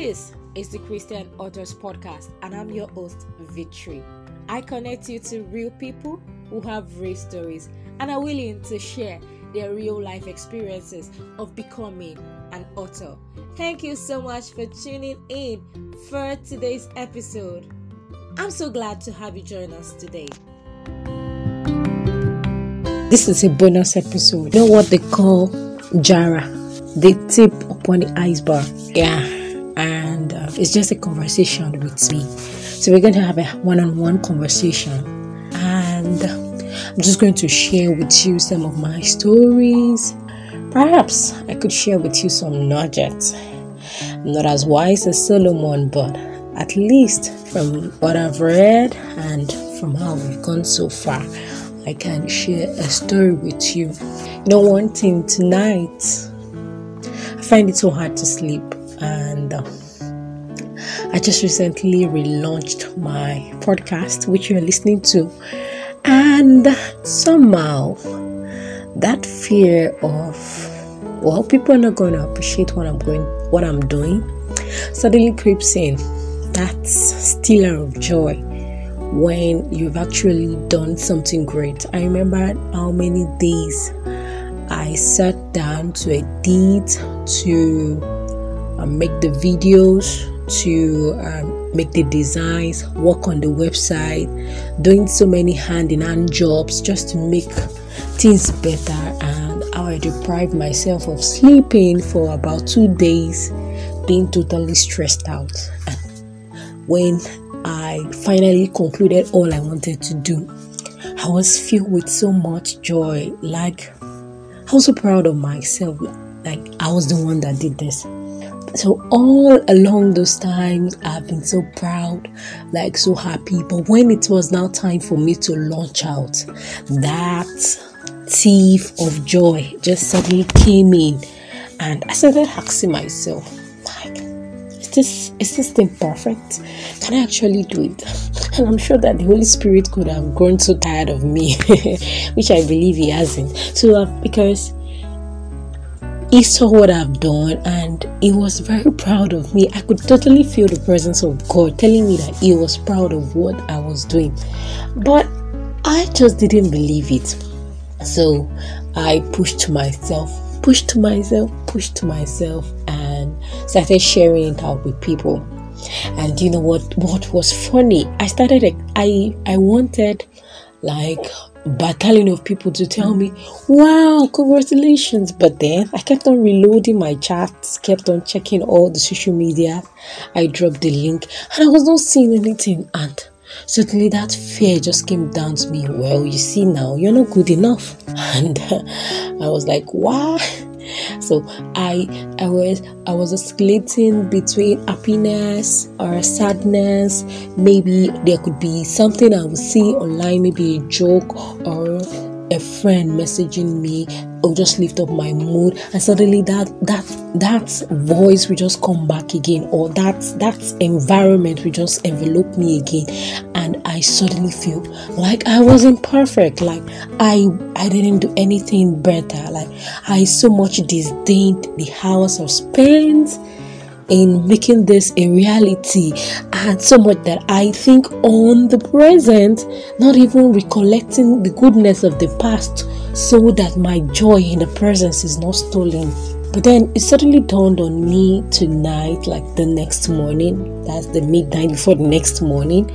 This is the Christian Authors Podcast, and I'm your host, Victory. I connect you to real people who have real stories and are willing to share their real life experiences of becoming an author. Thank you so much for tuning in for today's episode. I'm so glad to have you join us today. This is a bonus episode. You know what they call Jara? The tip upon the iceberg. Yeah. And uh, it's just a conversation with me. So we're going to have a one on one conversation. And I'm just going to share with you some of my stories. Perhaps I could share with you some nuggets. I'm not as wise as Solomon, but at least from what I've read and from how we've gone so far, I can share a story with you. You know, one thing tonight, I find it so hard to sleep, and uh, I just recently relaunched my podcast, which you're listening to, and somehow that fear of well, people are not going to appreciate what I'm going, what I'm doing, suddenly creeps in that stealer of joy when you've actually done something great. I remember how many days I sat down to edit, to make the videos, to um, make the designs, work on the website, doing so many hand in hand jobs just to make things better. And how I deprived myself of sleeping for about two days, being totally stressed out. And when I finally concluded all I wanted to do, I was filled with so much joy. Like, I was so proud of myself. Like, I was the one that did this. So, all along those times, I've been so proud, like, so happy. But when it was now time for me to launch out, that thief of joy just suddenly came in. And I started asking myself, like, is this is this thing perfect? Can I actually do it? And I'm sure that the Holy Spirit could have grown so tired of me, which I believe He hasn't. So uh, because He saw what I've done and He was very proud of me. I could totally feel the presence of God telling me that He was proud of what I was doing, but I just didn't believe it. So I pushed myself, pushed myself, pushed myself, and started sharing it out with people. And you know what? What was funny? I started. I I wanted like battalion of people to tell me, "Wow, congratulations!" But then I kept on reloading my chats, kept on checking all the social media. I dropped the link, and I was not seeing anything. And suddenly, that fear just came down to me. Well, you see now, you're not good enough. And I was like, "What?" So i i was i was oscillating between happiness or sadness. Maybe there could be something i would see online maybe a joke or a friend messaging me or just lift up my mood and suddenly that that that voice will just come back again or that that environment will just envelop me again. And i suddenly feel like i wasn't perfect. Like i i didn't do anything better. Like i so much disdained the hours of spent in making this a reality and so much that I think on the present, not even recollecting the goodness of the past, so that my joy in the presence is not stolen. But then it suddenly dawned on me tonight, like the next morning, that's the midnight before the next morning,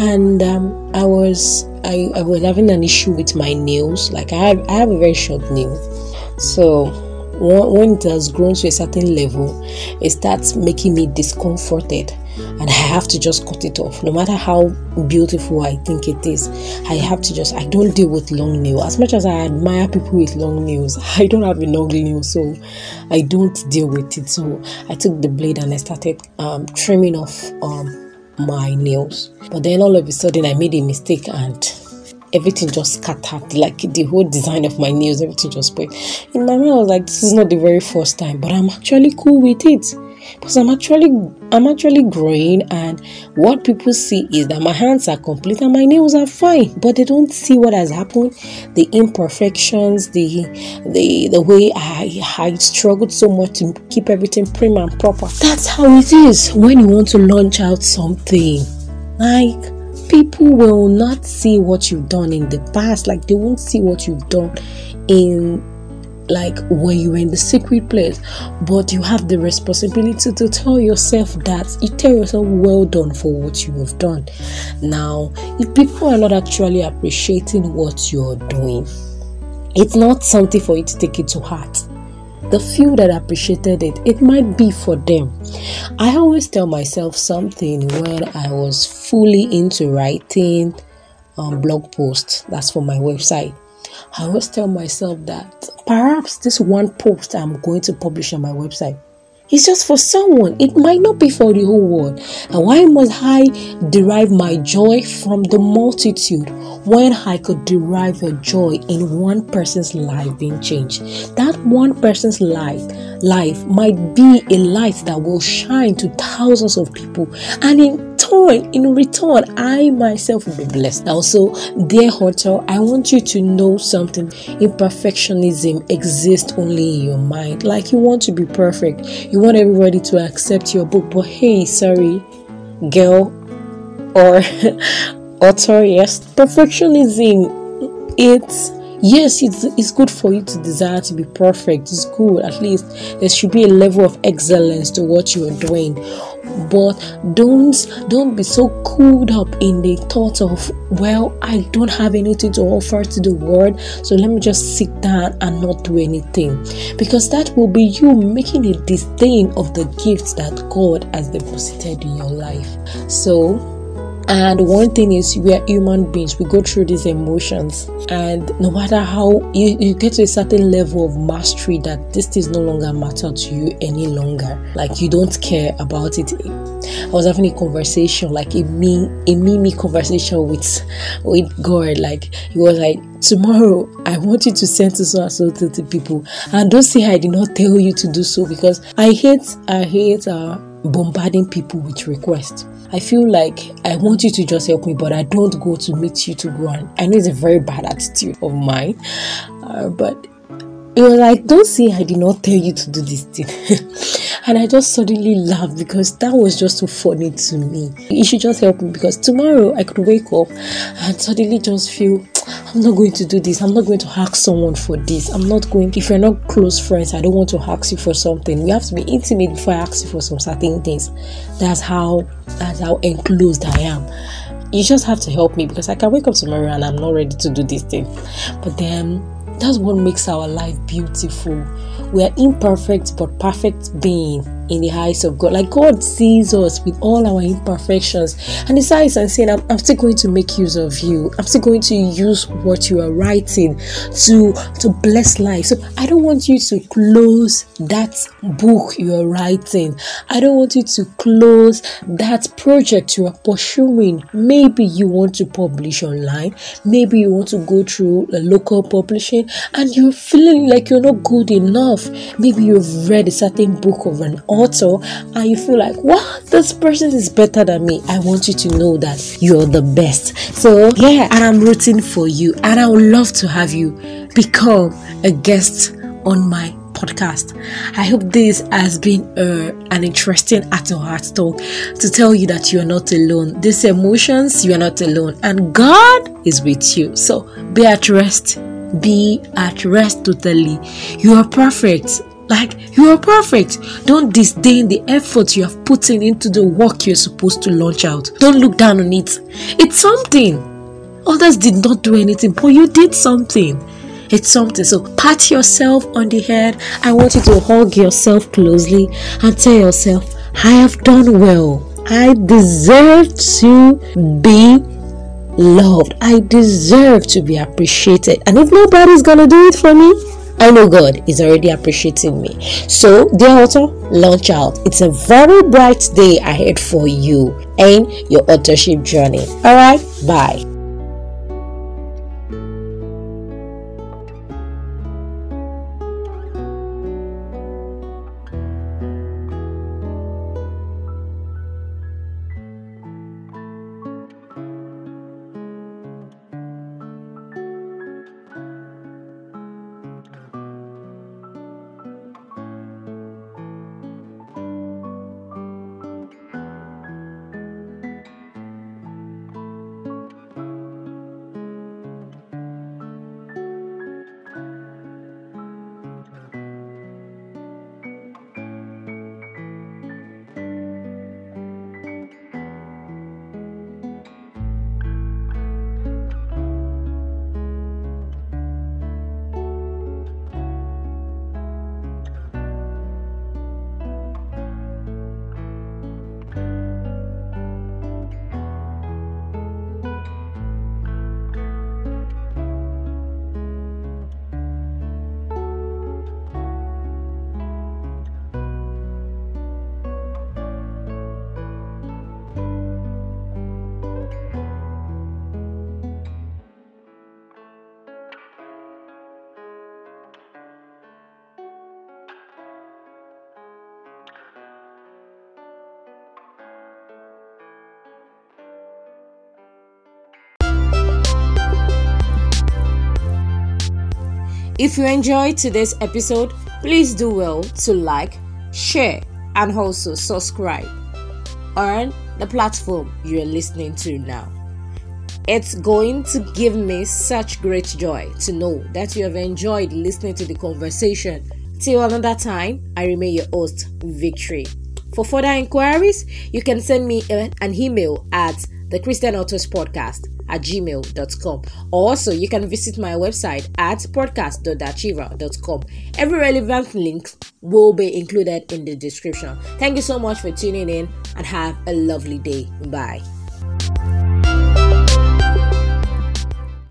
and um, I was I, I was having an issue with my nails. Like I have, I have a very short nail, so when it has grown to a certain level, it starts making me discomforted and I have to just cut it off. No matter how beautiful I think it is, I have to just I don't deal with long nails. As much as I admire people with long nails, I don't have a long nail, so I don't deal with it. So I took the blade and I started um, trimming off um, my nails. But then all of a sudden I made a mistake and everything just scattered. Like the whole design of my nails everything just spoiled in my mind i was like this is not the very first time but i'm actually cool with it. Because I'm actually I'm actually growing and what people see is that my hands are complete and my nails are fine but they don't see what has happened. The imperfections the the the way I I struggled so much to keep everything prim and proper. That's how it is when you want to launch out something. Like people will not see what you've done in the past like they won't see what you've done in like when you were in the secret place. But you have the responsibility to tell yourself that you tell yourself well done for what you have done. Now if people are not actually appreciating what you're doing it's not something for you to take it to heart the few that appreciated it, it might be for them. I always tell myself something when I was fully into writing um, blog posts. That's for my website. I always tell myself that perhaps this one post I'm going to publish on my website it's just for someone. It might not be for the whole world. And why must I derive my joy from the multitude when I could derive a joy in one person's life being changed? That one person's life life might be a light that will shine to thousands of people and in turn in return, I myself will be blessed. Also, dear hotel, I want you to know something. Imperfectionism exists only in your mind. Like you want to be perfect, you want everybody to accept your book, but hey, sorry, girl or author, yes, perfectionism. It's yes it's, it's good for you to desire to be perfect. It's good. At least there should be a level of excellence to what you are doing. But don't don't be so cooled up in the thought of well i don't have anything to offer to the world so let me just sit down and not do anything. Because that will be you making a disdain of the gifts that god has deposited in your life. So and one thing is, we are human beings, we go through these emotions, and no matter how you, you get to a certain level of mastery that this is no longer matter to you any longer, like you don't care about it. I was having a conversation, like a me, a mimi conversation with with God. Like he was like, tomorrow I want you to send to so and so to people, and don't say I did not tell you to do so because I hate, I hate uh, bombarding people with requests. I feel like I want you to just help me, but I don't go to meet you to go and I know it's a very bad attitude of mine, uh, but it was like, don't say I did not tell you to do this thing. and I just suddenly laughed because that was just so funny to me. You should just help me because tomorrow I could wake up and suddenly just feel I'm not going to do this. I'm not going to ask someone for this. I'm not going. If you're not close friends, I don't want to ask you for something. We have to be intimate before I ask you for some certain things. That's how. That's how enclosed I am. You just have to help me because I can wake up tomorrow and I'm not ready to do this thing. But then that's what makes our life beautiful. We are imperfect but perfect being in the eyes of God. Like God sees us with all our imperfections and decides and saying, I'm, I'm still going to make use of you. I'm still going to use what you are writing to to bless life. So I don't want you to close that book you are writing. I don't want you to close that project you are pursuing. Maybe you want to publish online. Maybe you want to go through a local publishing and you're feeling like you're not good enough. Maybe you've read a certain book of an author and you feel like, what? This person is better than me. I want you to know that you're the best. So, yeah, and I'm rooting for you, and I would love to have you become a guest on my podcast. I hope this has been uh, an interesting at to heart talk to tell you that you are not alone. These emotions, you are not alone, and God is with you. So be at rest be at rest totally. You are perfect. Like you are perfect. Don't disdain the effort you have put in into the work you're supposed to launch out. Don't look down on it. It's something. Others did not do anything, but you did something. It's something. So pat yourself on the head. I want you to hug yourself closely and tell yourself, I have done well. I deserve to be loved. I deserve to be appreciated. And if nobody's gonna do it for me, I know God is already appreciating me. So, dear author, launch out. It's a very bright day ahead for you and your authorship journey. All right, bye. If you enjoyed today's episode, please do well to like, share, and also subscribe on the platform you are listening to now. It's going to give me such great joy to know that you have enjoyed listening to the conversation. Till another time, I remain your host, Victory. For further inquiries, you can send me an email at the Christian Authors Podcast at gmail.com. Also, you can visit my website at podcast.achieva.com. Every relevant link will be included in the description. Thank you so much for tuning in and have a lovely day. Bye.